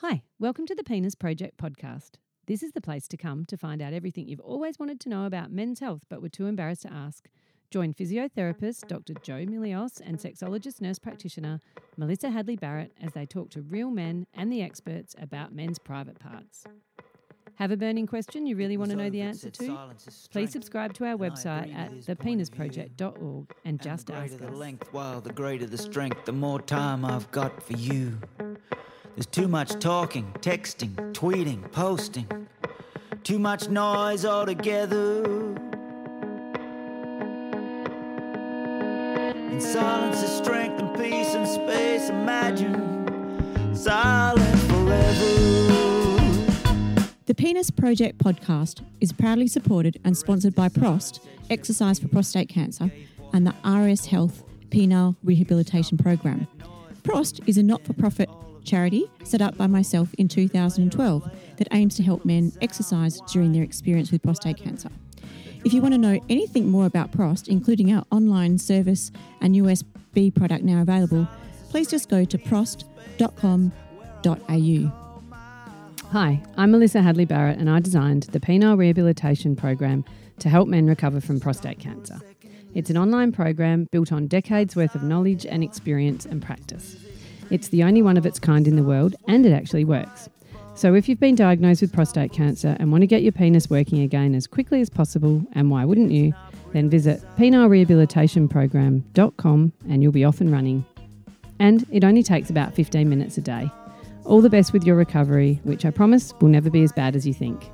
Hi, welcome to the Penis Project podcast. This is the place to come to find out everything you've always wanted to know about men's health but were too embarrassed to ask. Join physiotherapist Dr. Jo Milios and sexologist nurse practitioner Melissa Hadley Barrett as they talk to real men and the experts about men's private parts. Have a burning question you really want to know the answer to? Please subscribe to our website at thepenisproject.org and just ask greater the us. length, while the greater the strength, the more time I've got for you. There's too much talking, texting, tweeting, posting. Too much noise altogether. In silence is strength and peace and space. Imagine silent forever. The Penis Project podcast is proudly supported and sponsored by Prost, Exercise for Prostate Cancer, and the RS Health Penile Rehabilitation Program. Prost is a not for profit charity set up by myself in 2012 that aims to help men exercise during their experience with prostate cancer. If you want to know anything more about Prost, including our online service and USB product now available, please just go to prost.com.au. Hi, I'm Melissa Hadley Barrett and I designed the Penile Rehabilitation Program to help men recover from prostate cancer. It's an online program built on decades worth of knowledge and experience and practice. It's the only one of its kind in the world and it actually works. So if you've been diagnosed with prostate cancer and want to get your penis working again as quickly as possible, and why wouldn't you, then visit penilerehabilitationprogram.com and you'll be off and running. And it only takes about 15 minutes a day. All the best with your recovery, which I promise will never be as bad as you think.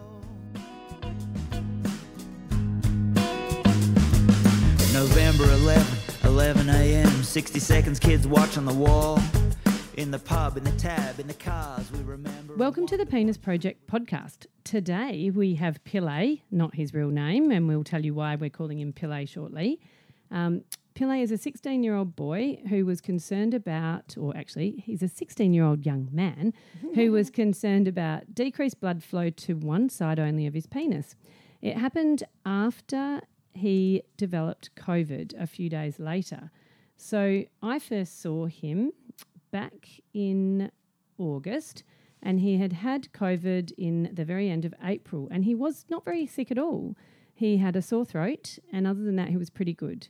November 11, 11 a.m. 60 seconds, kids watch on the wall. In the pub, in the tab, in the cars, we remember. Welcome to the Penis Project podcast. Today we have Pillay, not his real name, and we'll tell you why we're calling him Pillay shortly. Um, Pillay is a 16 year old boy who was concerned about, or actually, he's a 16 year old young man who was concerned about decreased blood flow to one side only of his penis. It happened after he developed COVID a few days later. So I first saw him back in August and he had had COVID in the very end of April and he was not very sick at all. He had a sore throat and other than that, he was pretty good.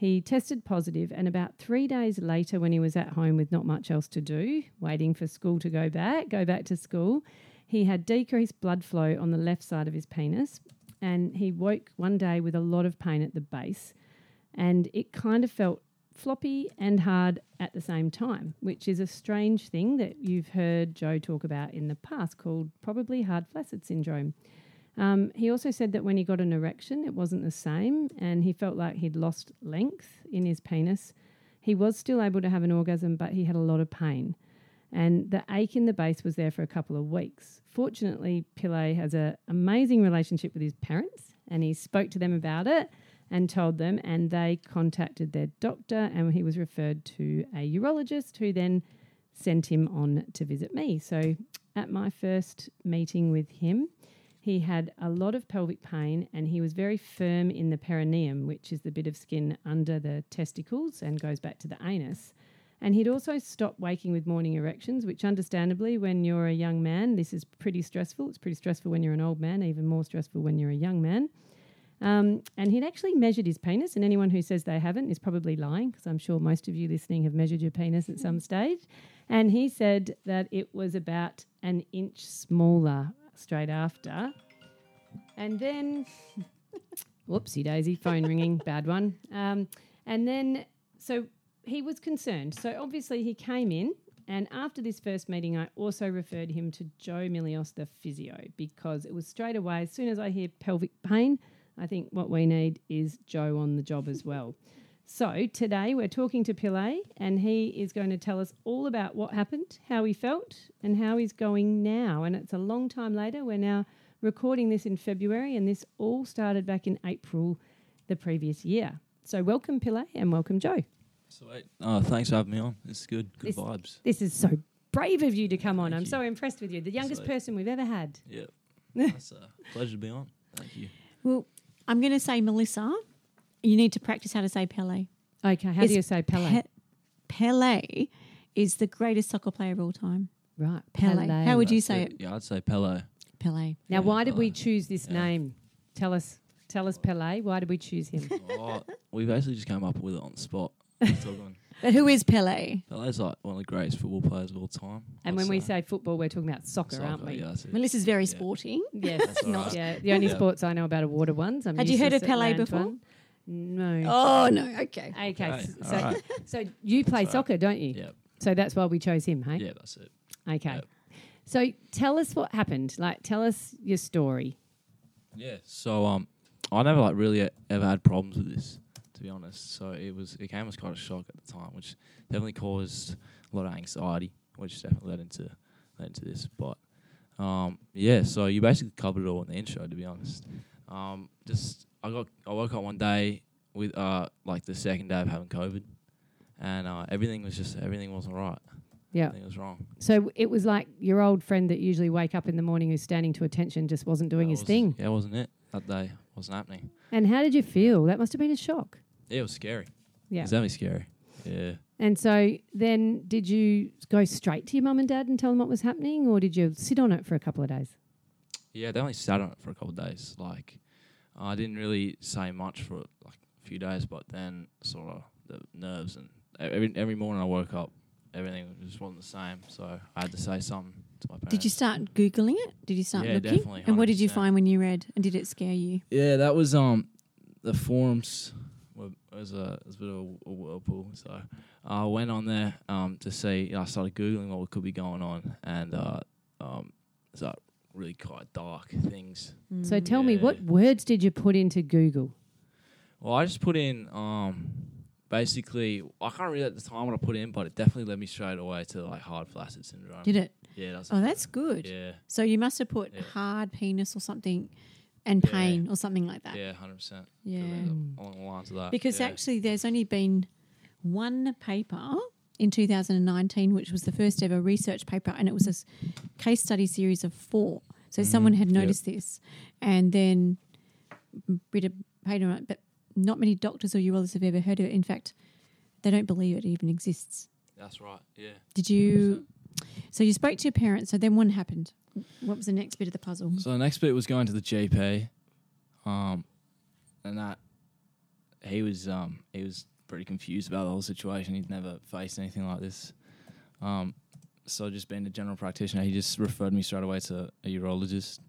He tested positive, and about three days later, when he was at home with not much else to do, waiting for school to go back, go back to school, he had decreased blood flow on the left side of his penis. And he woke one day with a lot of pain at the base, and it kind of felt floppy and hard at the same time, which is a strange thing that you've heard Jo talk about in the past called probably hard flaccid syndrome. Um, he also said that when he got an erection, it wasn't the same, and he felt like he'd lost length in his penis. He was still able to have an orgasm, but he had a lot of pain. And the ache in the base was there for a couple of weeks. Fortunately, Pillay has an amazing relationship with his parents, and he spoke to them about it and told them, and they contacted their doctor, and he was referred to a urologist who then sent him on to visit me. So, at my first meeting with him, he had a lot of pelvic pain and he was very firm in the perineum, which is the bit of skin under the testicles and goes back to the anus. And he'd also stopped waking with morning erections, which understandably, when you're a young man, this is pretty stressful. It's pretty stressful when you're an old man, even more stressful when you're a young man. Um, and he'd actually measured his penis, and anyone who says they haven't is probably lying, because I'm sure most of you listening have measured your penis at some stage. And he said that it was about an inch smaller straight after. And then, whoopsie daisy, phone ringing, bad one. Um, and then, so he was concerned. So obviously, he came in, and after this first meeting, I also referred him to Jo Milios, the physio, because it was straight away, as soon as I hear pelvic pain, I think what we need is Jo on the job as well. So today we're talking to Pillay, and he is going to tell us all about what happened, how he felt, and how he's going now. And it's a long time later. We're now recording this in February, and this all started back in April the previous year. So welcome, Pillay, and welcome, Jo. Sweet. Oh, thanks for having me on. It's good. Good This- vibes. This is so brave of you to come on. Thank I'm you. so impressed with you. The youngest Sweet. person we've ever had. Yep. It's a pleasure to be on. Thank you. Well, I'm going to say, Melissa, you need to practice how to say Pele. Okay, how It's do you say Pele? Pe- Pele is the greatest soccer player of all time. Right. Pele. How would you say it? Yeah, I'd say Pele. Pele. Now, Yeah, why did we choose this Yeah. name? Tell us. Tell us, Pele. Why did we choose him? oh, we basically just came up with it on the spot. It's all gone. But who is Pele? Pele's like one of the greatest football players of all time. and I'd when we say football, we're talking about soccer, Soccer, aren't we? Yeah, that's it. Melissa's very Yeah. sporting. Yes. That's all right. Yeah. The only Yeah. sports I know about are water ones. I'm Had you heard useless of at Pele before? one. No. Oh no. Okay. Okay. Okay, s- So, all right. so you play Sorry. soccer, don't you? Yeah, So that's why we chose him, hey? yeah, that's it. Okay. Yep. So tell us what happened. Like, tell us your story. Yeah. So um, I never like really e- ever had problems with this, to be honest. So it was it came as quite a shock at the time, which definitely caused a lot of anxiety, which definitely led into led into this. But um, yeah. So you basically covered it all in the intro, to be honest. Um, just I got I woke up one day with uh like the second day of having COVID, and uh, everything was just everything wasn't right. Yeah. Everything was wrong. So it was like your old friend that usually wake up in the morning who's standing to attention just wasn't doing That his was- thing. Yeah, wasn't it that day? Wasn't happening. And how did you feel? That must have been a shock. Yeah, it was scary. Yeah. It was definitely scary. Yeah. And so then did you go straight to your mum and dad and tell them what was happening or did you sit on it for a couple of days? Yeah, they only sat on it for a couple of days. Like, I didn't really say much for like a few days, but then sort of the nerves and every every morning I woke up, everything just wasn't the same. So I had to say something to my parents. Did you start googling it? Did you start Yeah, looking? definitely, And what did you find when you read? And did it scare you? Yeah, that was um the forums were was a, was a bit of a, a whirlpool. So I went on there um to see. I started googling what could be going on, and uh um it's like really quite dark things. So tell me what words did you put into Google? Well, I just put in um basically I can't read at the time what I put in, but it definitely led me straight away to like hard flaccid syndrome. Did it? Yeah, that's Oh, that's good. yeah, So you must have put Yeah. hard penis or something and Yeah. pain or something like that. yeah, hundred percent. Yeah. along the lines of that. Because yeah. actually, there's only been one paper in 2019, which was the first ever research paper, and it was a case study series of four. So someone had Mm-hmm. yep. noticed this, and then Britta paid on it, but not many doctors or urologists have ever heard of it. In fact, they don't believe it even exists. that's right. Yeah. Did you? So you spoke to your parents. So then what happened? What was the next bit of the puzzle? So the next bit was going to the GP, um, and that he was um he was pretty confused about the whole situation. He'd never faced anything like this. Um, so just being a general practitioner, he just referred me straight away to a urologist.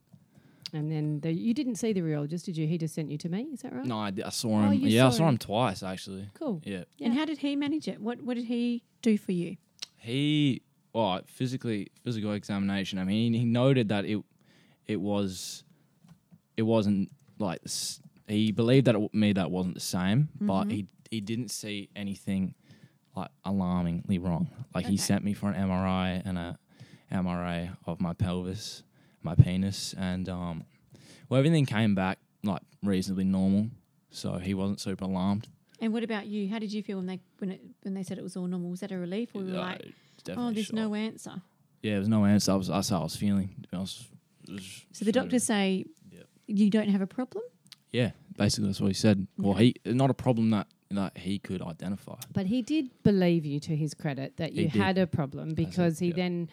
And then the, you didn't see the urologist, did you? He just sent you to me, is that right? No, I, I saw him. Oh, you yeah, I saw saw him. him twice actually. Cool. Yeah, And how did he manage it? What What did he do for you? he well physically physical examination. I mean, he noted that it it was it wasn't like he believed that it, me that wasn't the same, but he he didn't see anything like alarmingly wrong. Like he sent me for an MRI and a MRI of my pelvis, my penis, and um, well everything came back like reasonably normal. So he wasn't super alarmed. And what about you? How did you feel when they when it when they said it was all normal? Was that a relief, or were you Uh, like, definitely oh, there's shock. no answer? Yeah, there was no answer. I was, that's how I was feeling. to be honest. It was- So the doctors say Yep. you don't have a problem. Yeah, basically that's what he said. Well, he not a problem that that he could identify. But he did believe you to his credit that He you did. had a problem because he yeah. then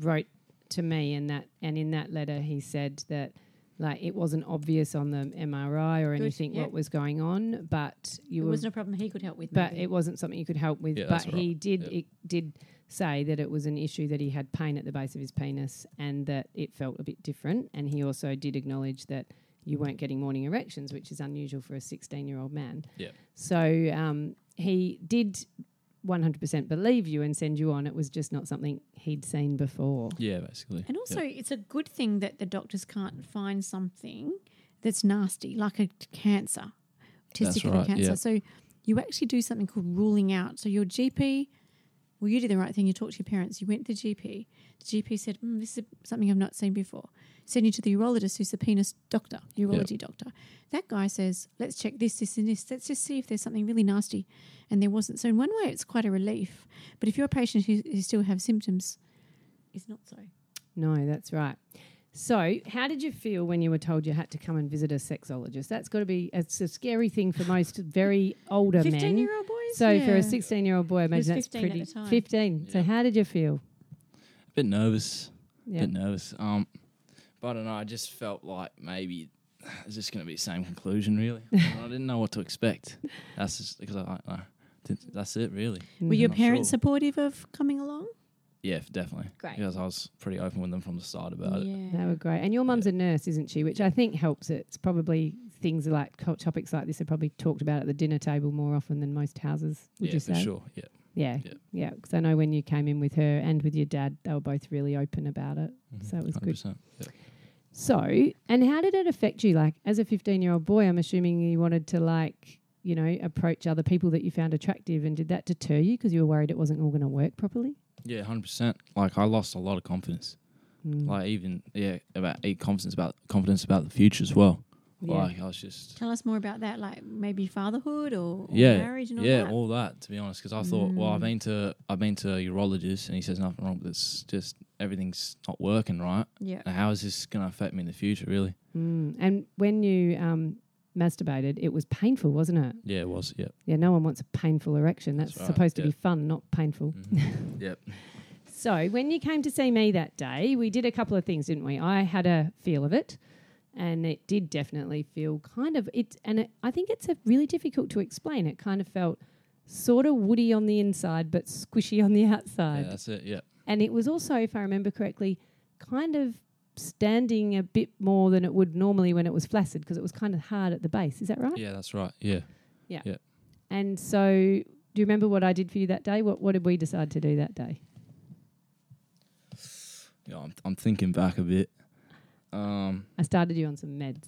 wrote to me and that and in that letter he said that like it wasn't obvious on the MRI or Good, anything yep. what was going on, but you It were wasn't a problem he could help with. but maybe. it wasn't something you could help with. Yeah, but that's he right. did Yep. it did say that it was an issue that he had pain at the base of his penis and that it felt a bit different. And he also did acknowledge that you weren't getting morning erections, which is unusual for a 16 year old man. Yeah. So um, he did 100% believe you and send you on. It was just not something he'd seen before. Yeah, basically. and also, Yep. it's a good thing that the doctors can't find something that's nasty, like a cancer, testicular right, cancer. yeah. So you actually do something called ruling out. So your GP, well, you did the right thing. You talked to your parents. You went to the GP. The GP said, mm, "This is something I've not seen before." Send you to the urologist, who's the penis doctor, urology doctor. That guy says, "Let's check this, this, and this. Let's just see if there's something really nasty." And there wasn't. So in one way, it's quite a relief. But if you're a patient who, who still have symptoms, it's not so. No, that's right. So, how did you feel when you were told you had to come and visit a sexologist? That's got to be it's a scary thing for most very older men. Fifteen-year-old boys. So for a 16 year old boy, I imagine that's 15 at pretty the time. 15. So how did you feel? A bit nervous. Yeah. bit nervous. Um, but I don't know. I just felt like maybe it's just going to be the same conclusion. Really, I didn't know what to expect. That's just because I, I, I didn't- that's it. Really, Were your parents sure. supportive of coming along? Yeah, definitely. Great. Because I was pretty open with them from the start about it. Yeah, they were great. And your mum's a nurse, isn't she? Which I think helps it. It's probably things like topics like this are probably talked about at the dinner table more often than most houses. Would yeah, you for say? sure. Yeah. Yeah, Yeah. yeah. Because I know when you came in with her and with your dad, they were both really open about it. Mhm. So it was good. 100%, Yeah. So, and how did it affect you? Like, as a 15 year old boy, I'm assuming you wanted to, like, you know, approach other people that you found attractive. And did that deter you because you were worried it wasn't all going to work properly? Yeah, hundred percent. Like I lost a lot of confidence. Mm. Like even yeah, about eight confidence about confidence about the future as well. Yeah. Like I was just Tell us more about that, like maybe fatherhood or, or yeah, marriage and all yeah, that. all that. To be honest, because I thought, well, I've Mm. been to I've been to a urologist, and he says nothing wrong. But it's just everything's not working right. yeah. How is this going to affect me in the future? Really? Mm. And when you um, masturbated, it was painful, wasn't it? Yeah, it was. Yeah. Yeah, no one wants a painful erection. That's, That's right, supposed to yeah. be fun, not painful. Mhm. yep. So, when you came to see me that day, we did a couple of things, didn't we? I had a feel of it, and it did definitely feel kind of it. And it, I think it's a really difficult to explain. It kind of felt sort of woody on the inside, but squishy on the Yeah, outside. that's it. Yeah. And it was also, if I remember correctly, kind of standing a bit more than it would normally when it was flaccid because it was kind of hard at the base. Is that right? Yeah, that's right. Yeah. Yeah. yeah. And so, do you remember what I did for you that day? What What did we decide to do that day? Yeah, I'm, I'm thinking back a bit. Um. I started you on some meds.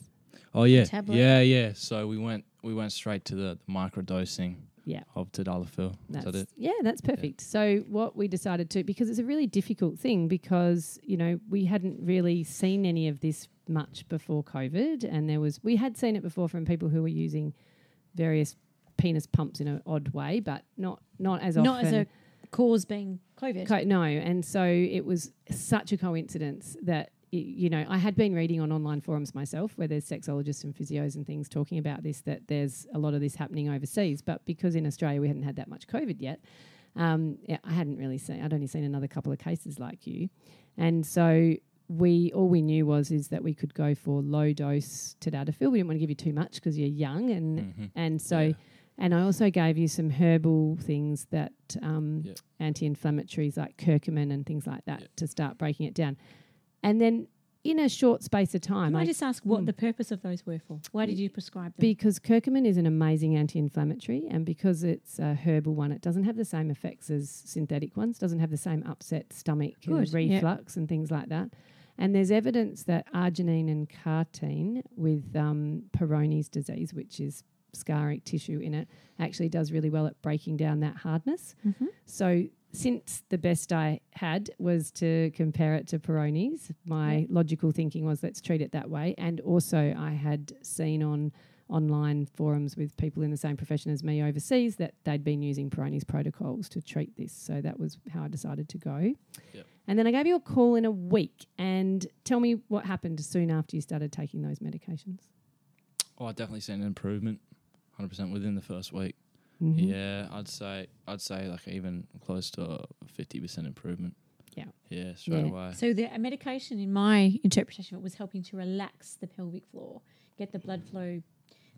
Oh yeah. Yeah, yeah. So we went we went straight to the, the micro dosing Yeah. of tadalafil. That's, Is that it? Yeah, that's perfect. So what we decided to because it's a really difficult thing because you know we hadn't really seen any of this much before COVID, and there was we had seen it before from people who were using various penis pumps in an odd way, but not not as Not often. Not as a cause being COVID. Co- no, and so it was such a coincidence that y- you know I had been reading on online forums myself where there's sexologists and physios and things talking about this that there's a lot of this happening overseas, but because in Australia we hadn't had that much COVID yet, um, I hadn't really seen. I'd only seen another couple of cases like you, and so we all we knew was is that we could go for low dose tadalafil. We didn't want to give you too much because you're young and Mhm. and so. Yeah. And I also gave you some herbal things that um, Yeah. anti-inflammatories like curcumin and things like that Yeah. to start breaking it down. And then in a short space of time, Can I I, just ask what Mm. the purpose of those were for? Why did you prescribe them? because curcumin is an amazing anti-inflammatory, and because it's a herbal one, it doesn't have the same effects as synthetic ones. Doesn't have the same upset stomach Good, yeah. reflux and things like that. And there's evidence that arginine and carnitine with um, Peyronie's disease, which is scarring tissue in it, actually does really well at breaking down that hardness. Mhm. So since the best I had was to compare it to Peyronie's, my logical thinking was let's treat it that way. And also I had seen on online forums with people in the same profession as me overseas that they'd been using Peyronie's protocols to treat this. So that was how I decided to go. Yep. And then I gave you a call in a week and tell me what happened soon after you started taking those medications. Oh, I definitely seen an improvement, hundred percent within the first week. Mhm. Yeah, I'd say I'd say like even close to fifty percent improvement. Yeah. Yeah, straight Yeah. away. So the medication, in my interpretation of it, was helping to relax the pelvic floor, get the blood flow,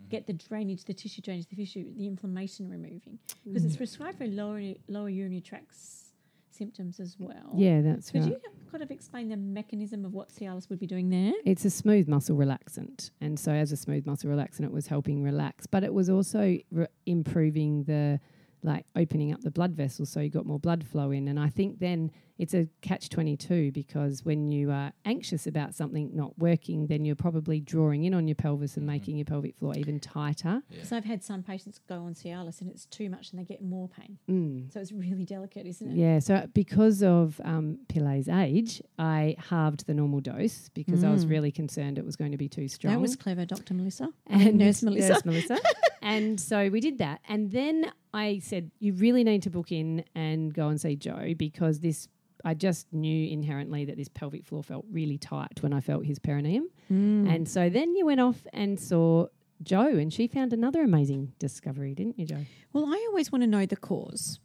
Mm-hmm. get the drainage, the tissue drainage, the tissue, the inflammation removing. Because it's prescribed for lower lower urinary tracts symptoms as well. Yeah, that's Could right. you kind of explain the mechanism of what Cialis would be doing there? It's a smooth muscle relaxant. And so, as a smooth muscle relaxant, it was helping relax, but it was also re- improving the like opening up the blood vessels so you got more blood flow in. And I think then it's a catch 22 because when you are anxious about something not working, then you're probably drawing in on your pelvis and Mhm. making your pelvic floor even tighter. Yeah. Because I've had some patients go on Cialis and it's too much and they get more pain. Mm. So it's really delicate, isn't it? Yeah, so because of um, Pilay's age, I halved the normal dose because I was Mm. really concerned it was going to be too strong. That was clever, Dr. Melissa. And Nurse Melissa. Nurse Melissa. and so we did that. And then I said, you really need to book in and go and see Jo because this, I just knew inherently that this pelvic floor felt really tight when I felt his perineum. Mm. And so then you went off and saw Jo and she found another amazing discovery, didn't you, Jo? Well, I always want to know the cause.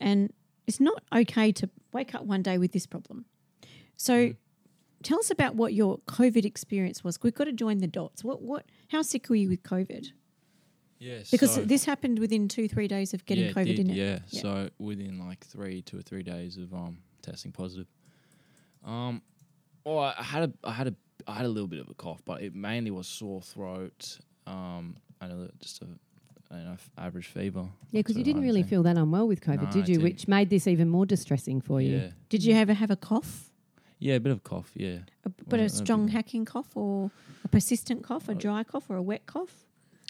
And it's not okay to wake up one day with this problem. So, tell us about what your COVID experience was. We've got to join the dots. What what? How sick were you with COVID? Yeah, Because so, this happened within two three days of getting yeah, COVID, did, didn't it? Yeah. Yeah. So within like three, two or three days of um testing positive. Um, well, I I had a, I had a, I had a little bit of a cough, but it mainly was sore throat. Um, and a, li- just a, you know, average fever. Yeah, because you didn't really think- feel that unwell with COVID, No, did you? Which made this even more distressing for you. Did you ever have a cough? Yeah, a bit of cough. Yeah. A, but a Wasn't strong hacking cough or a persistent cough, a Uh, dry cough or a wet cough?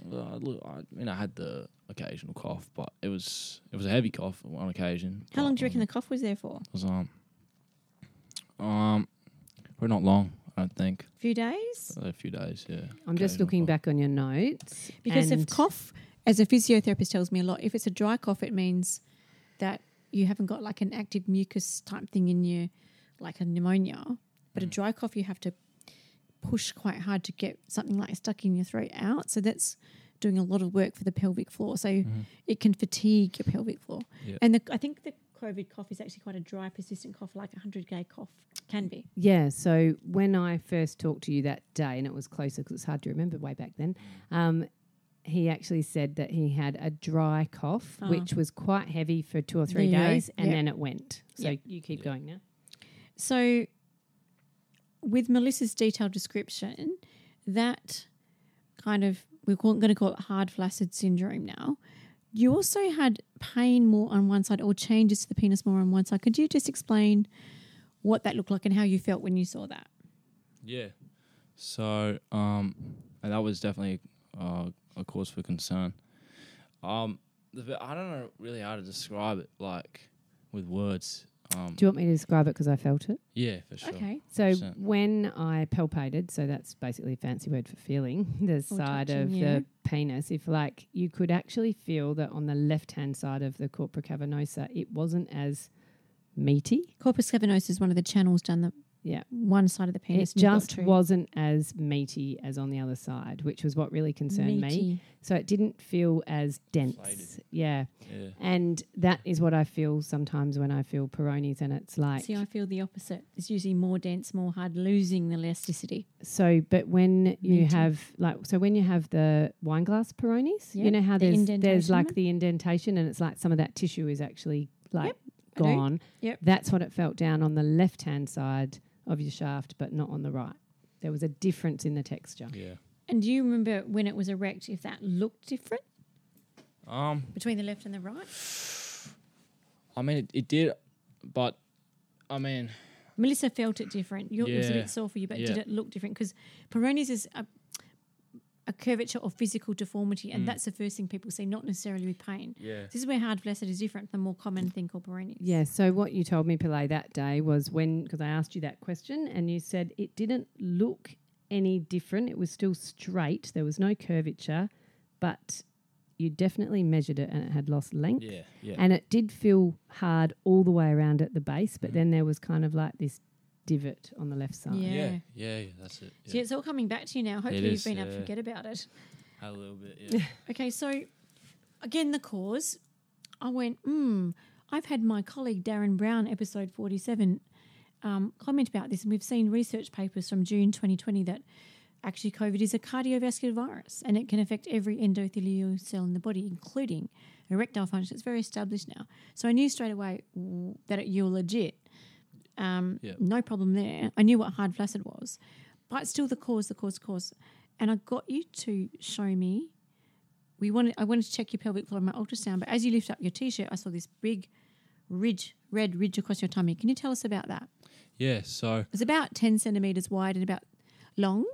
Well, I, look, I mean, I had the occasional cough, but it was it was a heavy cough on occasion. How long do you reckon the um, cough was there for? it was um um, probably not long. I don't think A few days? a few days. Yeah. I'm just looking cough. back on your notes. Because if cough, as a physiotherapist tells me a lot, if it's a dry cough, it means that you haven't got like an active mucus type thing in you, like a pneumonia. But a dry cough, you have to push quite hard to get something like stuck in your throat out. So that's doing a lot of work for the pelvic floor. So it can fatigue your pelvic floor. Yeah. And the, I think the COVID cough is actually quite a dry, persistent cough, like a 100 day cough can be. Yeah, so when I first talked to you that day, and it was closer because it's hard to remember way back then, um, he actually said that he had a dry cough, Oh. which was quite heavy for two or three There you go. days, and Yep. then it went. So Yep. you keep Yeah. going now. So, with Melissa's detailed description, that kind of we're going to call it hard flaccid syndrome now. You also had pain more on one side, or changes to the penis more on one side. Could you just explain what that looked like and how you felt when you saw that? Yeah. So, um, that was definitely uh, a cause for concern. Um, I don't know really how to describe it, like with words. Um, Do you want me to describe it because I felt it? yeah, for sure. Okay. So 100%. when I palpated, so that's basically a fancy word for feeling the side touching, of yeah. the penis, if like you could actually feel that on the left hand side of the corpora cavernosa, it wasn't as meaty. Corpus cavernosa is one of the channels down the Yeah. one side of the penis. It and you've got just wasn't as meaty as on the other side, which was what really concerned me. So it didn't feel as dense. Yeah. Yeah. And that is what I feel sometimes when I feel Peyronie's and it's like See, I feel the opposite. It's usually more dense, more hard, losing the elasticity. so but when you Meaty. have like so when you have the wine glass Peyronie's, you know how the there's there's like the indentation and it's like some of that tissue is actually like I do. gone. Yep. That's what it felt down on the left hand side of your shaft, but not on the right. There was a difference in the texture. Yeah. And do you remember when it was erect, if that looked different Um, between the left and the right? I mean, it, it did, but I mean, Melissa felt it different. You, It was a Yeah. bit sore for you, but did it look different? Because Peyronie's is a, a curvature or physical deformity, and Mm. that's the first thing people see, not necessarily with pain. yeah. This is where hard flaccid is different, the more common thing called Peyronie's. Yeah. So what you told me, Pillay, that day was when because I asked you that question and you said it didn't look any different. It was still straight. There was no curvature, but you definitely measured it and it had lost length. Yeah. Yeah. And it did feel hard all the way around at the base, but Mhm. then there was kind of like this divot on the left side. Yeah. yeah. Yeah. Yeah. That's it. See, Yeah. it's all coming back to you now. Hopefully, is, you've been able to forget about it. A little bit. Yeah. Okay, so again, the cause. I went, hmm, I've had my colleague Darren Brown, episode 47, um, comment about this, and we've seen research papers from June 2020 that actually COVID is a cardiovascular virus and it can affect every endothelial cell in the body, including erectile function. It's very established now. So I knew straight away w- that it, you're legit. Um. No problem there. I knew what hard flaccid was, but still the cause, the cause, cause. And I got you to show me we wanted I wanted to check your pelvic floor in my ultrasound, but as you lift up your t-shirt, I saw this big ridge, red ridge across your tummy. Can you tell us about that? yeah. So. It's about ten centimeters wide and about long.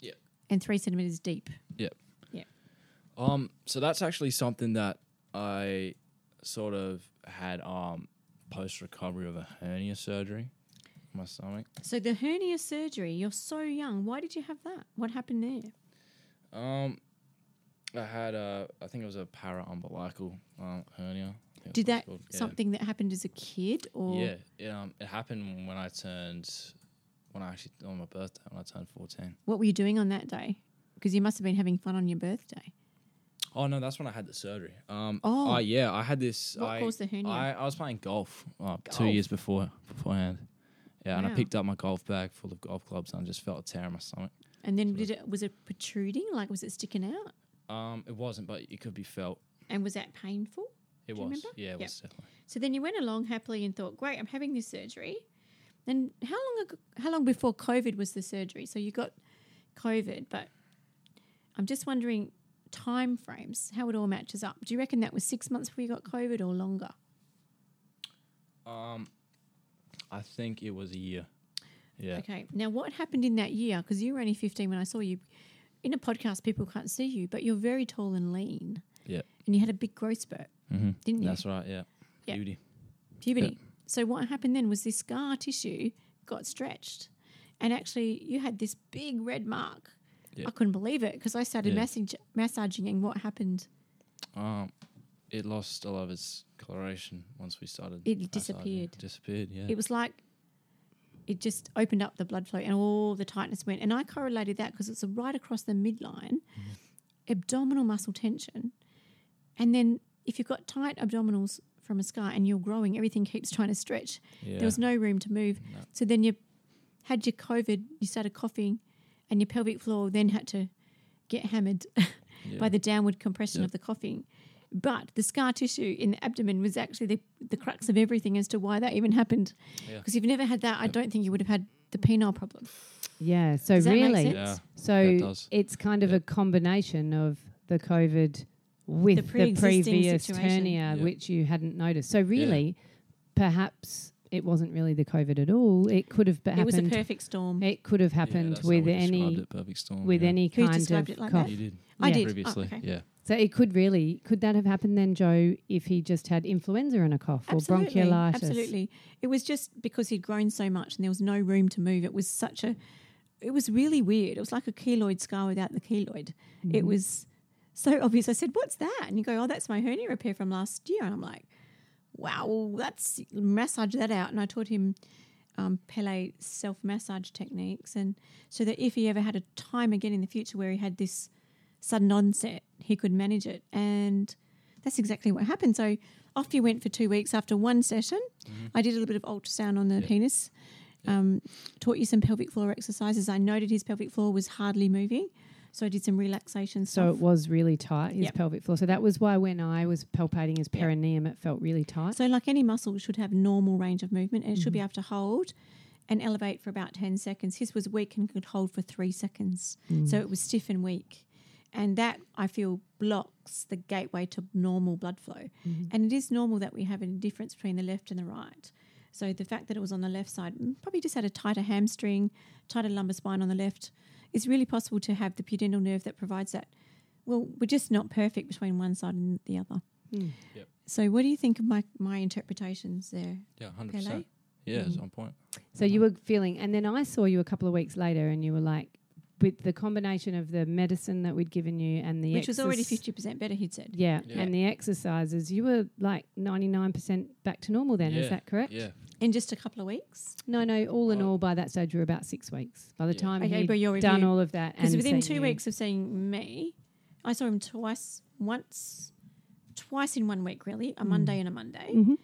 Yep. And three centimeters deep. Yep. Yeah. Um, so that's actually something that I sort of had um post recovery of a hernia surgery my stomach. So the hernia surgery, you're so young. Why did you have that? What happened there? Um, I had a, I think it was a paraumbilical um, hernia. Did that. Yeah. something that happened as a kid or Yeah, it, um, it happened when I turned, when I actually on my birthday when I turned fourteen. what were you doing on that day? Because you must have been having fun on your birthday. Oh no, that's when I had the surgery. Um, Oh. oh yeah, I had this. What I, caused the hernia? I, I was playing golf, uh, two years before beforehand. Yeah, and I picked up my golf bag full of golf clubs, and I just felt a tear in my stomach. And then did it was it protruding? Like was it sticking out? Um, it wasn't, but it could be felt. And was that painful? It was. remember? Yeah, it Yep. was definitely. So then you went along happily and thought, great, I'm having this surgery. Then how long ago, how long before COVID was the surgery? So you got COVID, but I'm just wondering time frames, how it all matches up. Do you reckon that was six months before you got COVID or longer? Um, I think it was a year. Yeah. Okay. Now, what happened in that year? Because you were only 15 when I saw you. In a podcast, people can't see you, but you're very tall and lean. Yeah. And you had a big growth spurt, Mm-hmm. didn't you? That's right. Yeah. Yeah. Beauty. puberty. So what happened then was this scar tissue got stretched, and actually you had this big red mark. Yeah. I couldn't believe it because I started Yeah. massage, massaging, and what happened? Um, it lost a lot of its coloration once we started. It disappeared. Disappeared. Yeah. It was like it just opened up the blood flow, and all the tightness went. And I correlated that because it's right across the midline, abdominal muscle tension, and then if you've got tight abdominals from a scar and you're growing, everything keeps trying to stretch. yeah. There was no room to move. No. So then you had your COVID, you started coughing, and your pelvic floor then had to get hammered yeah. by the downward compression Yep. of the coughing. But the scar tissue in the abdomen was actually the, the crux of everything as to why that even happened. Yeah. Because if you've never had that, I don't think you would have had the penile problem. Yeah. So Does that make really, sense? Yeah. so That does. it's kind of Yeah. a combination of the COVID with the, pre-existing previous situation. hernia, Yeah. which you hadn't noticed. So really, perhaps it wasn't really the COVID at all. It could have happened. It was a perfect storm. It could have happened that's how with described any it, perfect storm. with yeah. any Who's kind described of it like cough. that? You did. I Yeah. did. Oh, Previously. okay. Yeah. So it could really could that have happened then, Jo, if he just had influenza and a cough Absolutely, or bronchiolitis? Absolutely. It was just because he'd grown so much and there was no room to move. It was such a, it was really weird. It was like a keloid scar without the keloid. Mm. It was so obvious. I said, What's that? And you go, Oh, that's my hernia repair from last year. And I'm like, Wow, that's massage that out. And I taught him um, Pele self massage techniques. And so that if he ever had a time again in the future where he had this sudden onset, he could manage it. And that's exactly what happened. So off you went for two weeks after one session. I did a little bit of ultrasound on the penis, um, taught you some pelvic floor exercises. I noted his pelvic floor was hardly moving. So I did some relaxation So it was really tight, his Yep. pelvic floor. So that was why when I was palpating his Yep. perineum, it felt really tight. So, like any muscle, should have normal range of movement and it should be Mm-hmm. able to hold and elevate for about 10 seconds. His was weak and could hold for three seconds. Mm. So, it was stiff and weak. And that I feel blocks the gateway to normal blood flow. Mm-hmm. And it is normal that we have a difference between the left and the right. So, the fact that it was on the left side, mm, probably just had a tighter hamstring, tighter lumbar spine on the left. It's really possible to have the pudendal nerve that provides that. Well, we're just not perfect between one side and the other. Mm. So, what do you think of my, my interpretations there? Yeah. Hundred Pele? percent. Yeah, it's on point. So you were feeling, and then I saw you a couple of weeks later, and you were like, with the combination of the medicine that we'd given you and the Which was already 50% better, he'd said. Yeah, Yeah. and the exercises, you were like ninety nine percent back to normal. Then is that correct? Yeah. In just a couple of weeks. No, no. All in Oh. all, by that stage, we were about six weeks. By the Yeah. time Okay, he'd but your done all of that, Because within two you- weeks of seeing me, I saw him twice, once, twice in one week, really, a Monday and a Monday. Mhm.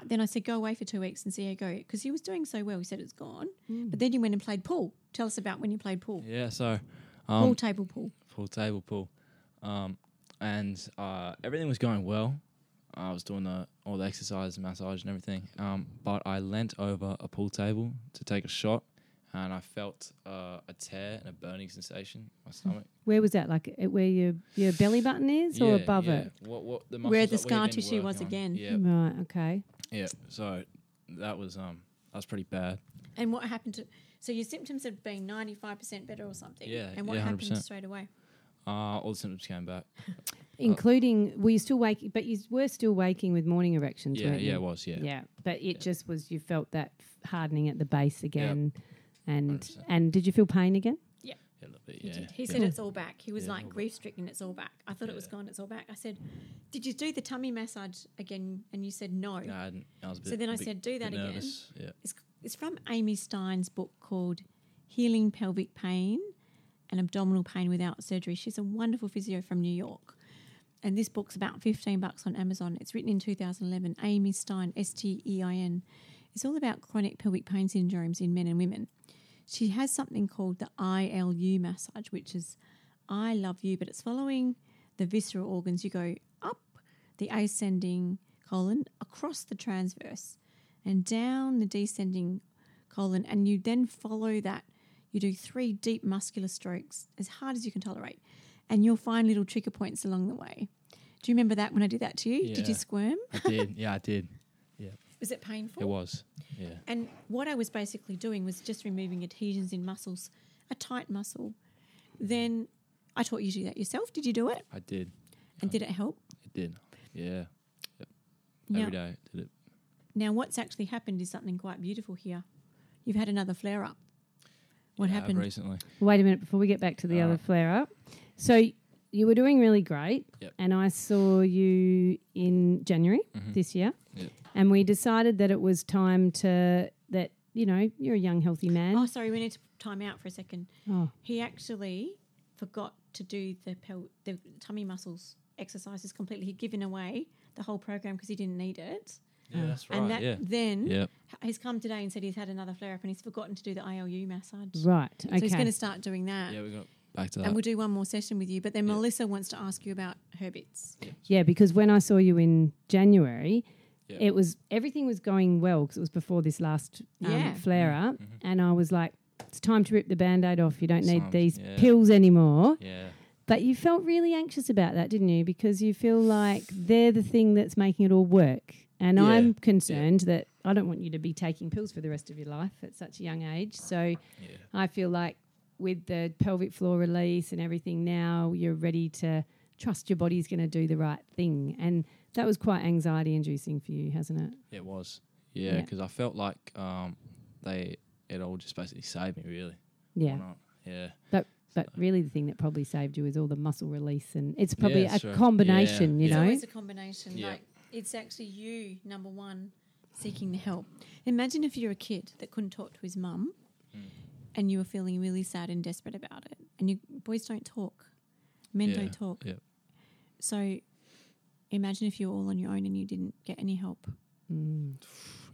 But then I said, go away for two weeks and see how you go. Because he was doing so well. He said it's gone. Mm. But then you went and played pool. Tell us about when you played pool. Yeah. So, pool um, table pool. Pool table pool, um, and uh, everything was going well. I was doing the all the exercise, massage, and everything. Um, but I leant over a pool table to take a shot, and I felt uh, a tear and a burning sensation in my stomach. Where was that? Like uh, where your your belly button is, or Yeah, above yeah. it? What, what the Where the scar tissue was on. again. Yeah, Right. Okay. Yeah. So that was um that was pretty bad. And what happened to. So your symptoms had been 95% better or something. Yeah, And what yeah, happened 100%. straight away? Uh, all the symptoms came back. Including, were you still waking? But you were still waking with morning erections, Yeah, weren't you? yeah, it was. Yeah, Yeah, but it Yeah. just was you felt that hardening at the base again, and 100%. and did you feel pain again? Yeah, bit. He Yeah, did. He yeah. said it's all back. He was Yeah, like grief stricken. It's all back. I thought it was gone. It's all back. I said, "Did you do the tummy massage again?" And you said no. No, I, hadn't, I was a bit. So then I bit- said, "Do that again." nervous. Yeah. It's it's from Amy Stein's book called "Healing Pelvic Pain and Abdominal Pain Without Surgery." She's a wonderful physio from New York, and this book's about 15 bucks on Amazon. It's written in 2011. Amy Stein, S T E I N. It's all about chronic pelvic pain syndromes in men and women. She has something called the ILU massage, which is I love you, but it's following the visceral organs. You go up the ascending colon, across the transverse, and down the descending colon, and you then follow that. You do three deep muscular strokes as hard as you can tolerate, and you'll find little trigger points along the way. Do you remember that when I did that to you? Did you squirm? I did. Yeah, I did. Was it painful? It was. Yeah. And what I was basically doing was just removing adhesions in muscles, a tight muscle. Then I taught you to do that yourself. Did you do it? I did. And did it help? It did. Yeah. Now, Every day did it. now, what's actually happened is something quite beautiful here. You've had another flare up. What Yeah, happened? recently? Wait a minute before we get back to the other Alright. flare up. So you were doing really great, Yep. and I saw you in January mm-hmm. this year, Yep. and we decided that it was time to that you know you're a young healthy man. Oh, sorry, we need to time out for a second. Oh, He actually forgot to do the pel- the tummy muscles exercises completely. He'd given away the whole program because he didn't need it. Yeah, oh. that's right. and that yeah. then Yep. he's come today and said he's had another flare up and he's forgotten to do the ILU massage. right. Okay. So he's going to start doing that. Yeah, we got back to that. And we'll do one more session with you. But then Yeah. Melissa wants to ask you about her bits. Yeah, because when I saw you in January, Yeah. it was everything was going well because it was before this last um, Yeah. flare up, and I was like, "It's time to rip the band-aid off. You don't need Sounds- these yeah. pills anymore." yeah. But you felt really anxious about that, didn't you? Because you feel like they're the thing that's making it all work. And Yeah, I'm concerned that I don't want you to be taking pills for the rest of your life at such a young age. So Yeah. I feel like with the pelvic floor release and everything now, you're ready to trust your body's going to do the right thing. And that was quite anxiety inducing for you, hasn't it? It was. Yeah, Yeah. because I felt like um, they it all just basically saved me really. Yeah. Yeah. But but really the thing that probably saved you is all the muscle release and it's probably Yeah, a sure. combination, Yeah. you know, It's know. always a combination. Yeah. Like it's actually you, number one, seeking the help. Imagine if you're a kid that couldn't talk to his mum Hmm. And you were feeling really sad and desperate about it. And you boys don't talk. Men Yeah, don't talk. Yep. So imagine if you were all on your own and you didn't get any help. Mm.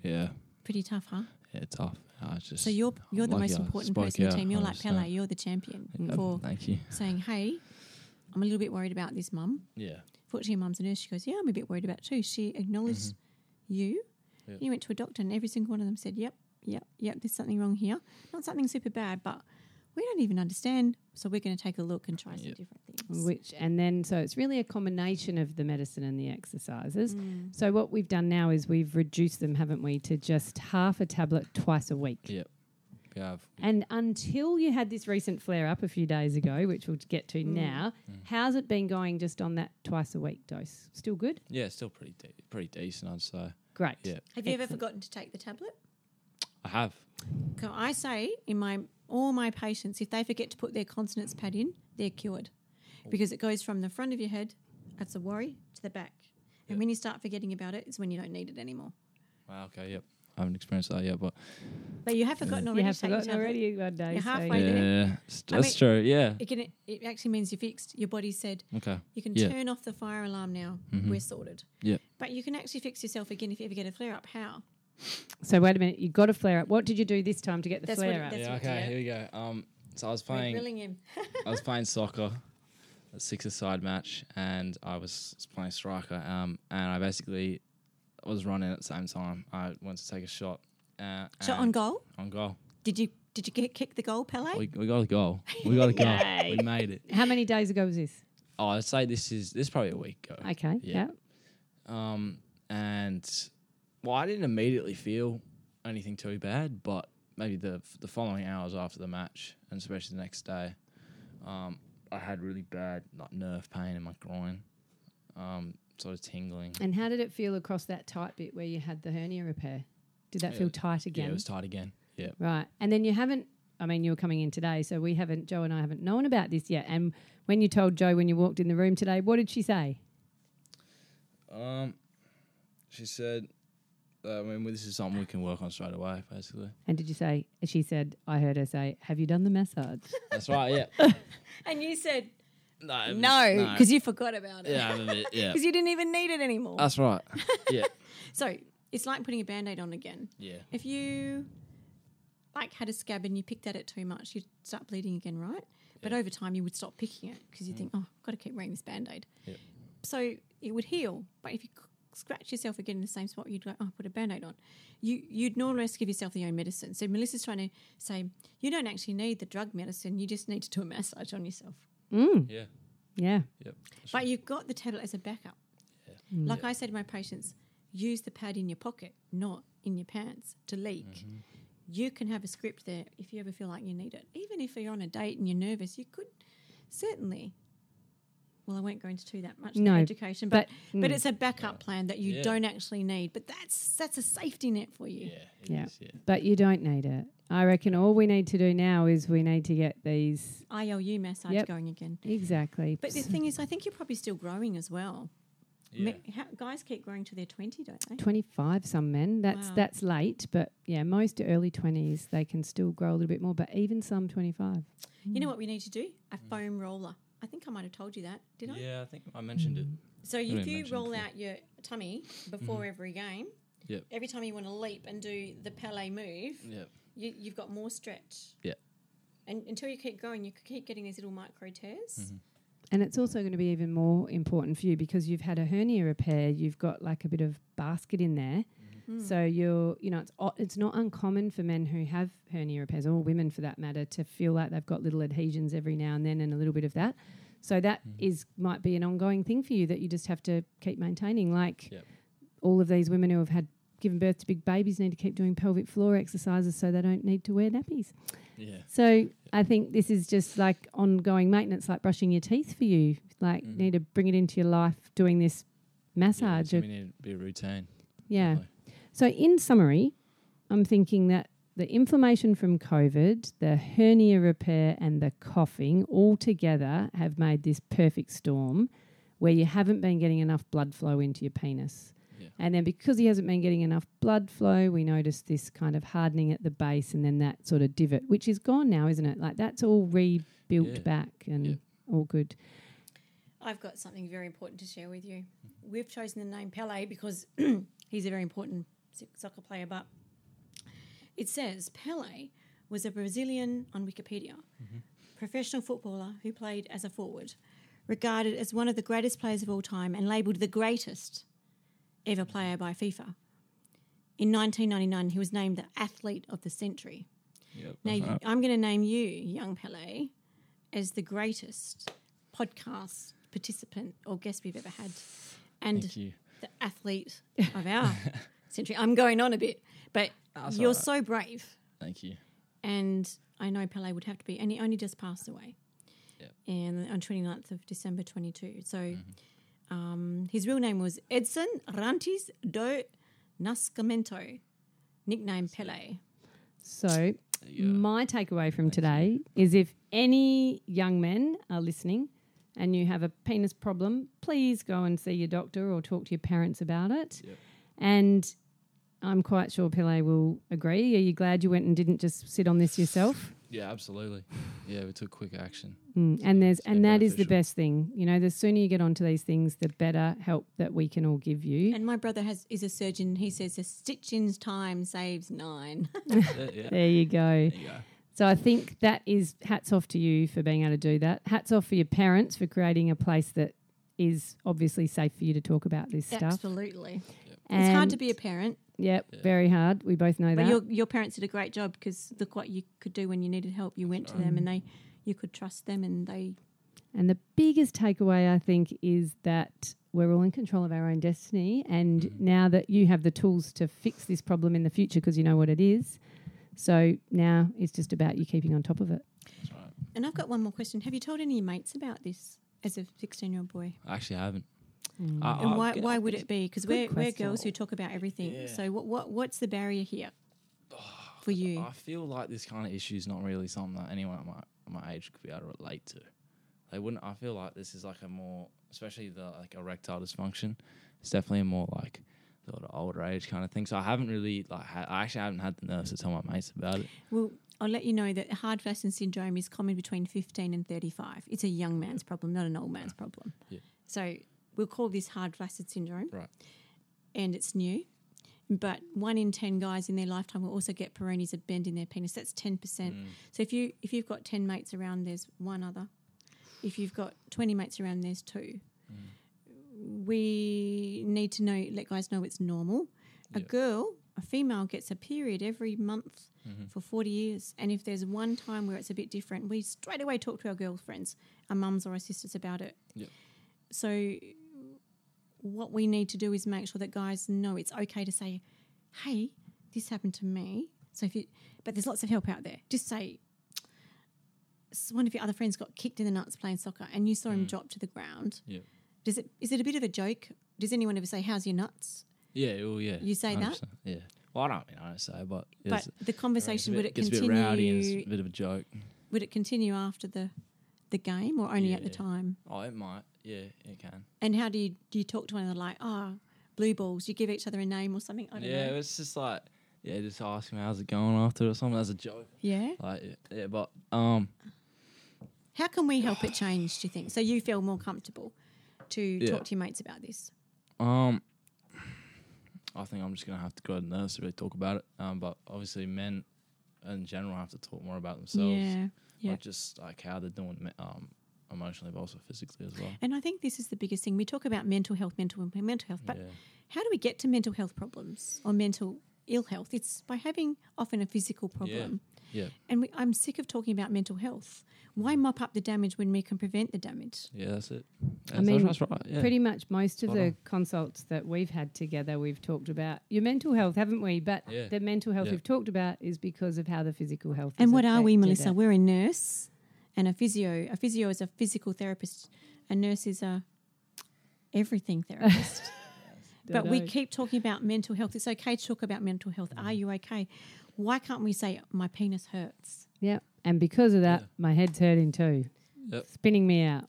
Yeah. Pretty tough, huh? Yeah, tough. I just So you're you're the most important person in the team. You're like 100%. Pele. You're the champion Yeah, for Thank you. saying, "Hey, I'm a little bit worried about this, mum." Yeah. Fortunately, your mum's a nurse. She goes, "Yeah, I'm a bit worried about it too." She acknowledged you. Yep. You went to a doctor, and every single one of them said, "Yep, yep, yep. There's something wrong here. Not something super bad, but we don't even understand. So we're going to take a look and try some different things." Which and then so it's really a combination of the medicine and the exercises. Mm. So what we've done now is we've reduced them, haven't we, to just half a tablet twice a week. Yep. Yeah. And until you had this recent flare up a few days ago, which we'll get to Mm. now, how's it been going just on that twice a week dose? Still good? yeah, still pretty de- pretty decent, I'd say. Great. Yeah. Have you ever forgotten to take the tablet? I have. So I say in my all my patients, if they forget to put their continence pad in, they're cured, because it goes from the front of your head, that's a worry, to the back. And Yep. when you start forgetting about it, it, is when you don't need it anymore. Wow. Okay. Yep. I haven't experienced that yet, but But you have forgotten already You have to take the forgotten already one day. You're so halfway yeah. there. yeah, s- I that's mean- true. Yeah. It can. It actually means you're fixed. Your body said Okay. you can Yeah. turn off the fire alarm now. Mhm. We're sorted. Yeah, But you can actually fix yourself again if you ever get a flare up. How? So wait a minute, you got a flare up. What did you do this time to get the That's flare it- up? yeah. Okay. Here we go. Um. So I was We're playing. grilling him. I was playing soccer, a six-a-side match, and I was playing striker. Um, and I basically was running at the same time. I went to take a shot. Uh, Shot on goal. On goal. Did you? Did you get kick the goal, Pele? We, we got a goal. We got a goal. We made it. How many days ago was this? Oh, I'd say this is this is probably a week ago. Okay. Yeah. Yeah. Um, and well, I didn't immediately feel anything too bad, but maybe the the following hours after the match, and especially the next day, um, I had really bad like nerve pain in my groin, um, sort of tingling. And how did it feel across that tight bit where you had the hernia repair? Did that Yeah, feel tight again? Yeah, it was tight again. Yeah. Right. And then you haven't, I mean, you were coming in today, so we haven't, Jo and I haven't known about this yet. And when you told Jo when you walked in the room today, what did she say? Um, she said, I mean, this is something we can work on straight away, basically. And did you say, she said, I heard her say, Have you done the massage? That's right. Yeah. And you said, No, No, because you forgot about it. yeah, I'm yeah. Because you didn't even need it anymore. That's right. Yeah, so it's like putting a band aid on again. yeah, If you like had a scab and you picked at it too much, you'd start bleeding again, right? But Yeah. over time, you would stop picking it because you mm. think, oh, I've got to keep wearing this band aid. Yep. So it would heal. But if you c- scratch yourself again in the same spot, you'd go, oh, put a band aid on. You, you'd more or less give yourself the own medicine. So Melissa's trying to say, you don't actually need the drug medicine, you just need to do a massage on yourself. Mm, yeah, yeah. yep. But you've got the tablet as a backup. Like I say to my patients, use the pad in your pocket, not in your pants to leak. You can have a script there if you ever feel like you need it. Even if you're on a date and you're nervous, you could certainly. Well, I won't go into too that much No, no, education, but but- but, mm. it's a backup plan that you Yeah. don't actually need. But that's that's a safety net for you. Yeah, it Yeah. is, yeah. But you don't need it. I reckon all we need to do now is we need to get these ILU massage Yep. going again. exactly. But the thing is, I think you're probably still growing as well. Yeah. Me- how, guys keep growing to their 20, don't they? 25 some men that's Wow. that's late but yeah most early 20s they can still grow a little bit more but even some 25 You know what we need to do? A foam roller. I think I might have told you that, did I? Yeah, I think I mentioned it. So if you mentioned roll out your tummy before every game, Yep. every time you want to leap and do the Pele move, Yep. you, you've got more stretch. Yeah. And until you keep going, you keep getting these little micro tears. Mm-hmm. and it's also going to be even more important for you because you've had a hernia repair you've got like a bit of basket in there Hmm. so you're you know it's it's not uncommon for men who have hernia repairs or women for that matter to feel like they've got little adhesions every now and then and a little bit of that so that is might be an ongoing thing for you that you just have to keep maintaining like Yep. all of these women who have had given birth to big babies need to keep doing pelvic floor exercises so they don't need to wear nappies Yeah. so I think this is just like ongoing maintenance, like brushing your teeth for you. Like Mhm. need to bring it into your life, doing this Yeah, massage. so of, we need to be a routine. yeah. definitely. So in summary, I'm thinking that the inflammation from COVID, the hernia repair, and the coughing all together have made this perfect storm, where you haven't been getting enough blood flow into your penis. Yeah. And then because he hasn't been getting enough blood flow, we notice this kind of hardening at the base and then that sort of divot, which is gone now, isn't it? Like that's all rebuilt Yeah. back and Yeah. all good. I've got something very important to share with you. We've chosen the name Pele because he's a very important s- soccer player, but it says Pele was a Brazilian on Wikipedia, professional footballer who played as a forward, regarded as one of the greatest players of all time and labelled the greatest ever player by FIFA. In 1999, he was named the Athlete of the Century. Yep. Now, I'm going to name you, young Pele, as the greatest podcast participant or guest we've ever had, and the athlete of our century. I'm going on a bit, but That's you're all right. so brave, Thank you. and I know Pele would have to be, and he only just passed away, Yep. and on 29th of December 22. So, Mm-hmm. um, his real name was Edson Arantes do Nascimento, nickname Pele. So There. My takeaway from today is if any young men are listening and you have a penis problem, please go and see your doctor or talk to your parents about it. Yep. And I'm quite sure Pele will agree. Are you glad you went and didn't just sit on this yourself? Yeah, absolutely. Yeah, we took quick action. Mm. And there's it's been and that is the best thing. You know, the sooner you get onto these things, the better help that we can all give you. And my brother has is a surgeon. He says a stitch in time saves nine. yeah, yeah. There you go. There you go. So I think that is hats off to you for being able to do that. Hats off for your parents for creating a place that is obviously safe for you to talk about this stuff. Absolutely. And it's hard to be a parent, Yep, Yeah. very hard. We both know but that. your your parents did a great job because look what you could do when you needed help. You went to them and they you could trust them and they And the biggest takeaway, I think, is that we're all in control of our own destiny. And Mhm. now that you have the tools to fix this problem in the future because you know what it is. So now it's just about you keeping on top of it. That's right. And I've got one more question. Have you told any of your mates about this as a 16 year old boy? I actually haven't. Mm. I- And uh, why, I- why uh, would it be? Because we're, we're girls who talk about everything. Yeah. So what, what what's the barrier here ah, for you? I feel like this kind of issue is not really something that anyone at my, my age could be able to relate to. They wouldn't. I feel like this is like a more, especially the like erectile dysfunction. It's definitely a more like the older age kind of thing. So I haven't really like. Ha- I actually haven't had the nerves to tell my mates about it. Well, I'll let you know that hard flaccid syndrome is common between 15 and 35. It's a young man's problem, not an old man's problem. Yeah. So we'll call this hard flaccid syndrome, Right. and it's new. But one in ten guys in their lifetime will also get Peyronie's of bend in their penis. That's ten percent. Mm. So if you if you've got ten mates around, there's one other. If you've got twenty mates around, there's two. We need to know let guys know it's normal. A girl, a female, gets a period every month Mm-hmm. for forty years, and if there's one time where it's a bit different, we straight away talk to our girlfriends, our mums or our sisters about it. Yep. So what we need to do is make sure that guys know it's okay to say, "Hey, this happened to me." So if you, but there's lots of help out there. Just say, "S- one of your other friends got kicked in the nuts playing soccer, and you saw him mm. drop to the ground. Yeah. Does it is it a bit of a joke? Does anyone ever say, "How's your nuts"? Yeah. Well, yeah. You say that? 100%, Yeah. Well, I don't mean I don't say, but But the conversation would it continue? a bit rowdy and it's a bit of a joke. would it continue after the the game, or only at the time? Oh, it might. Yeah, it can. And how do you do you talk to one another like, "Oh, blue balls"? You give each other a name or something? I don't Yeah, know. it's just like yeah, just ask him how's it going after or something as a joke. Yeah. Like yeah, but um How can we help it change? Do you think? So you feel more comfortable to Yeah. talk to your mates about this. um I think I'm just gonna have to go to the nurse to really talk about it. Um, but obviously men in general have to talk more about themselves. Yeah. Yeah. Not just like how they're doing um emotionally but also physically as well. And I think this is the biggest thing. We talk about mental health, mental mental health, but yeah. how do we get to mental health problems or mental ill health? It's by having often a physical problem. Yeah. And we, I'm sick of talking about mental health. Why mop up the damage when we can prevent the damage? Yeah, that's it. I mean, that's right. Yeah. pretty much most of Spot the on. consults that we've had together, we've talked about your mental health, haven't we? But Yeah. the mental health Yeah. we've talked about is because of how the physical health. And has what are we, Melissa? We're a nurse and a physio. A physio is a physical therapist. A nurse is a everything therapist. but we keep talking about mental health. It's okay to talk about mental health. Are you okay? Why can't we say my penis hurts? Yeah, and because of that, Yeah. my head's hurting too, Yep. spinning me out.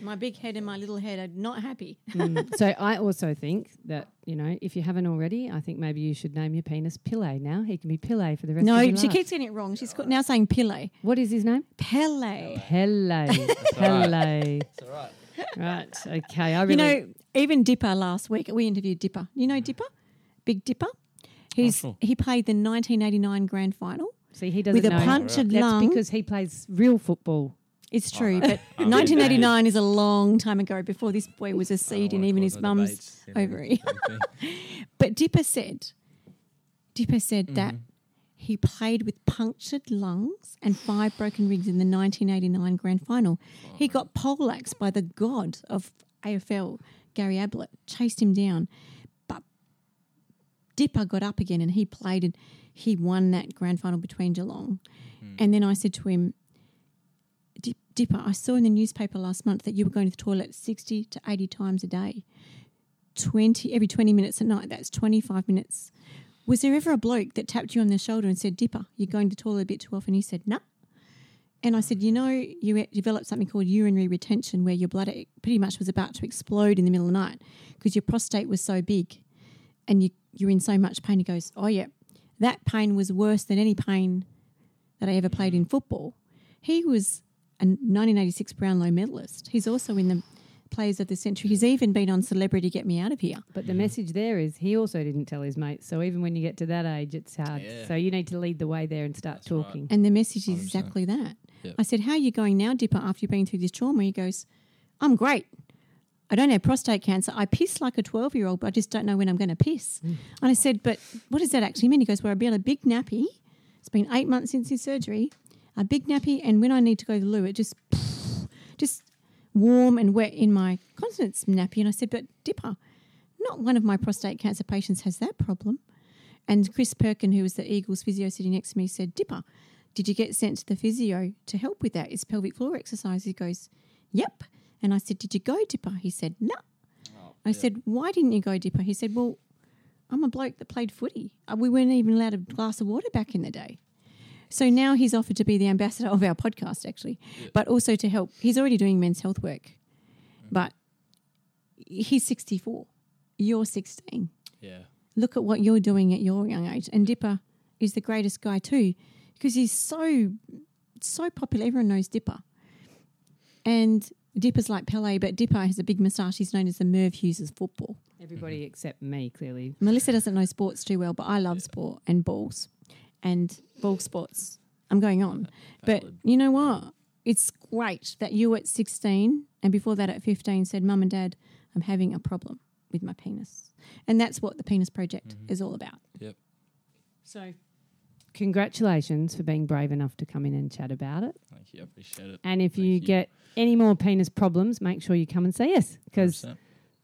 My big head and my little head are not happy. Mm. so I also think that you know if you haven't already, I think maybe you should name your penis Pele now. He can be Pele for the rest no, of your life. No, she life. keeps getting it wrong. She's now saying Pele. What is his name? Pele. Pele. Pele. It's all right. Right. Okay. I really. You know, even Dipper last week, we interviewed Dipper. You know Dipper? Big Dipper? He's, sure. He played the 1989 grand final see, he doesn't with a know. punctured That's lung. because he plays real football. It's true, right. but 1989 is a long time ago before this boy was a seed in even his mum's ovary. But Dipper said, Dipper said that Mm-hmm. he played with punctured lungs and five broken ribs in the 1989 grand final. He got poleaxed by the god of AFL, Gary Ablett, chased him down. But Dipper got up again and he played and he won that grand final between Geelong. And then I said to him, Dipper, I saw in the newspaper last month that you were going to the toilet 60 to 80 times a day. 20 every 20 minutes at night that's 25 minutes. Was there ever a bloke that tapped you on the shoulder and said dipper you're going to the toilet a bit too often? He said no and i said you know you developed something called urinary retention where your bladder pretty much was about to explode in the middle of the night because your prostate was so big and you, you're in so much pain. He goes oh yeah. That pain was worse than any pain that i ever played in football. He was a 1986 brownlow medalist he's also in the players of the century he's even been on celebrity get me out of here But the message there is he also didn't tell his mates. So even when you get to that age, it's hard. Yeah. So you need to lead the way there and start That's right. talking. And the message is 100%. exactly that. Yep. I said, How are you going now, Dipper, after you've been through this trauma? He goes, I'm great. I don't have prostate cancer. I piss like a 12 year old, but I just don't know when I'm going to piss. Mm. And I said, But what does that actually mean? He goes, Well, I've got a big nappy. It's been eight months since his surgery. A big nappy, and when I need to go to the loo, it just, just warm and wet in my continence nappy. And I said, But Dipper, not one of my prostate cancer patients has that problem. And Chris Perkin, who was the Eagles physio sitting next to me, said, Dipper, did you get sent to the physio to help with that? Is pelvic floor exercise? He goes, Yep. And I said, Did you go, Dipper? He said, No. I said, Why didn't you go, Dipper? He said, Well, I'm a bloke that played footy. Uh, We weren't even allowed a glass of water back in the day. So now he's offered to be the ambassador of our podcast, actually, but also to help. He's already doing men's health work, mm. but he's 64. You're 16 Yeah. look at what you're doing at your young age. And Dipper is the greatest guy too, because he's so so popular. Everyone knows Dipper, and Dipper's like Pele, but Dipper has a big moustache. He's known as the Merv Hughes of football. Everybody mm-hmm. except me, clearly. Melissa doesn't know sports too well, but I love sport and balls and ball sports. I'm going on, but you know what? It's great that you at 16 and before that at 15 said, "Mum and Dad, I'm having a problem with my penis," and that's what the Penis Project is all about. Yep. So, congratulations for being brave enough to come in and chat about it. Thank you. I appreciate it. And if Thank you, you. get any more penis problems, make sure you come and see us because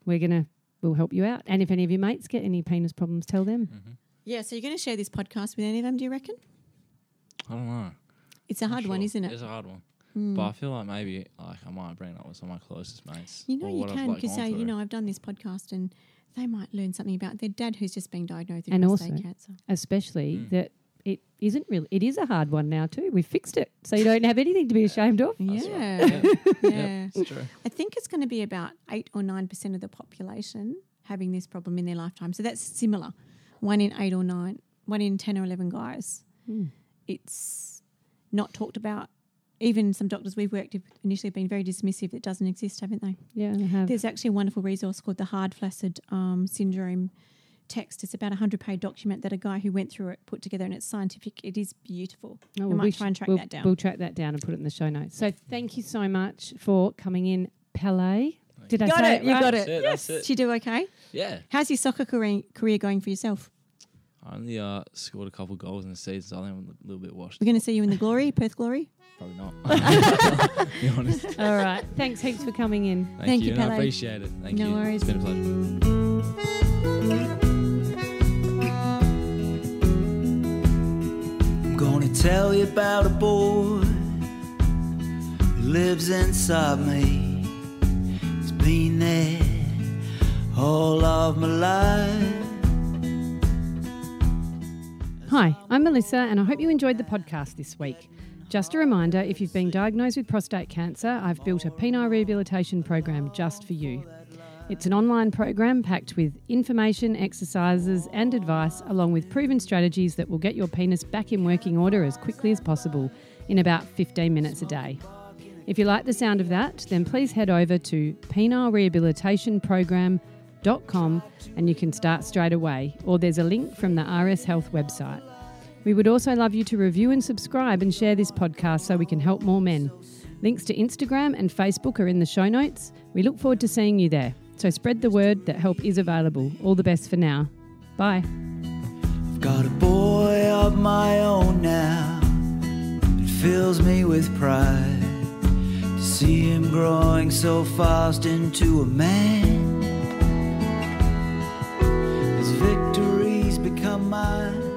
we're gonna we'll help you out. And if any of your mates get any penis problems, tell them. Mhm. Yeah, so you're going to share this podcast with any of them? Do you reckon? I don't know. It's a hard Not one, isn't it? It's a hard one. Mm. But I feel like maybe like I might bring it up with some of my closest mates. You know, you can like, because gone say, you know, I've done this podcast and they might learn something about their dad who's just been diagnosed with And prostate also- cancer. Especially Mm. that it isn't really it is a hard one now too. We've fixed it. So you don't have anything to be ashamed of. That's Yeah, right. yeah. Yeah, it's true. I think it's going to be about eight or nine percent of the population having this problem in their lifetime. So that's similar. One in eight or nine, one in ten or eleven guys. Mm. It's not talked about. Even some doctors we've worked with initially have been very dismissive. It doesn't exist, haven't they? Yeah, I have. There's actually a wonderful resource called the Hard Flaccid um, Syndrome text. It's about a hundred page document that a guy who went through it put together, and it's scientific. It is beautiful. Oh, we well, might we try and track we'll, that down. We'll track that down and put it in the show notes. So thank you so much for coming in, Pele. Did I Got say it, you right? got That's it. it. That's it. Did you do okay? Yeah. How's your soccer career, career going for yourself? I only uh, scored a couple goals in the season, so I think I'm a little bit washed. We're going to see you in the glory, Perth Glory. Probably not. be honest. All right. Thanks heaps for coming in. Thank you. you, and I appreciate it. Thank No you. worries. It's been a pleasure. I'm gonna tell you about a boy who lives inside me. He's been there all of my life. Hi, I'm Melissa, and I hope you enjoyed the podcast this week. Just a reminder if you've been diagnosed with prostate cancer, I've built a penile rehabilitation program just for you. It's an online program packed with information, exercises, and advice, along with proven strategies that will get your penis back in working order as quickly as possible in about 15 minutes a day. If you like the sound of that, then please head over to penile and you can start straight away, or there's a link from the RS Health website. We would also love you to review and subscribe and share this podcast so we can help more men. Links to Instagram and Facebook are in the show notes. We look forward to seeing you there. So spread the word that help is available. All the best for now. Bye. Got a boy of my own now. It fills me with pride to see him growing so fast into a man. Victories become mine.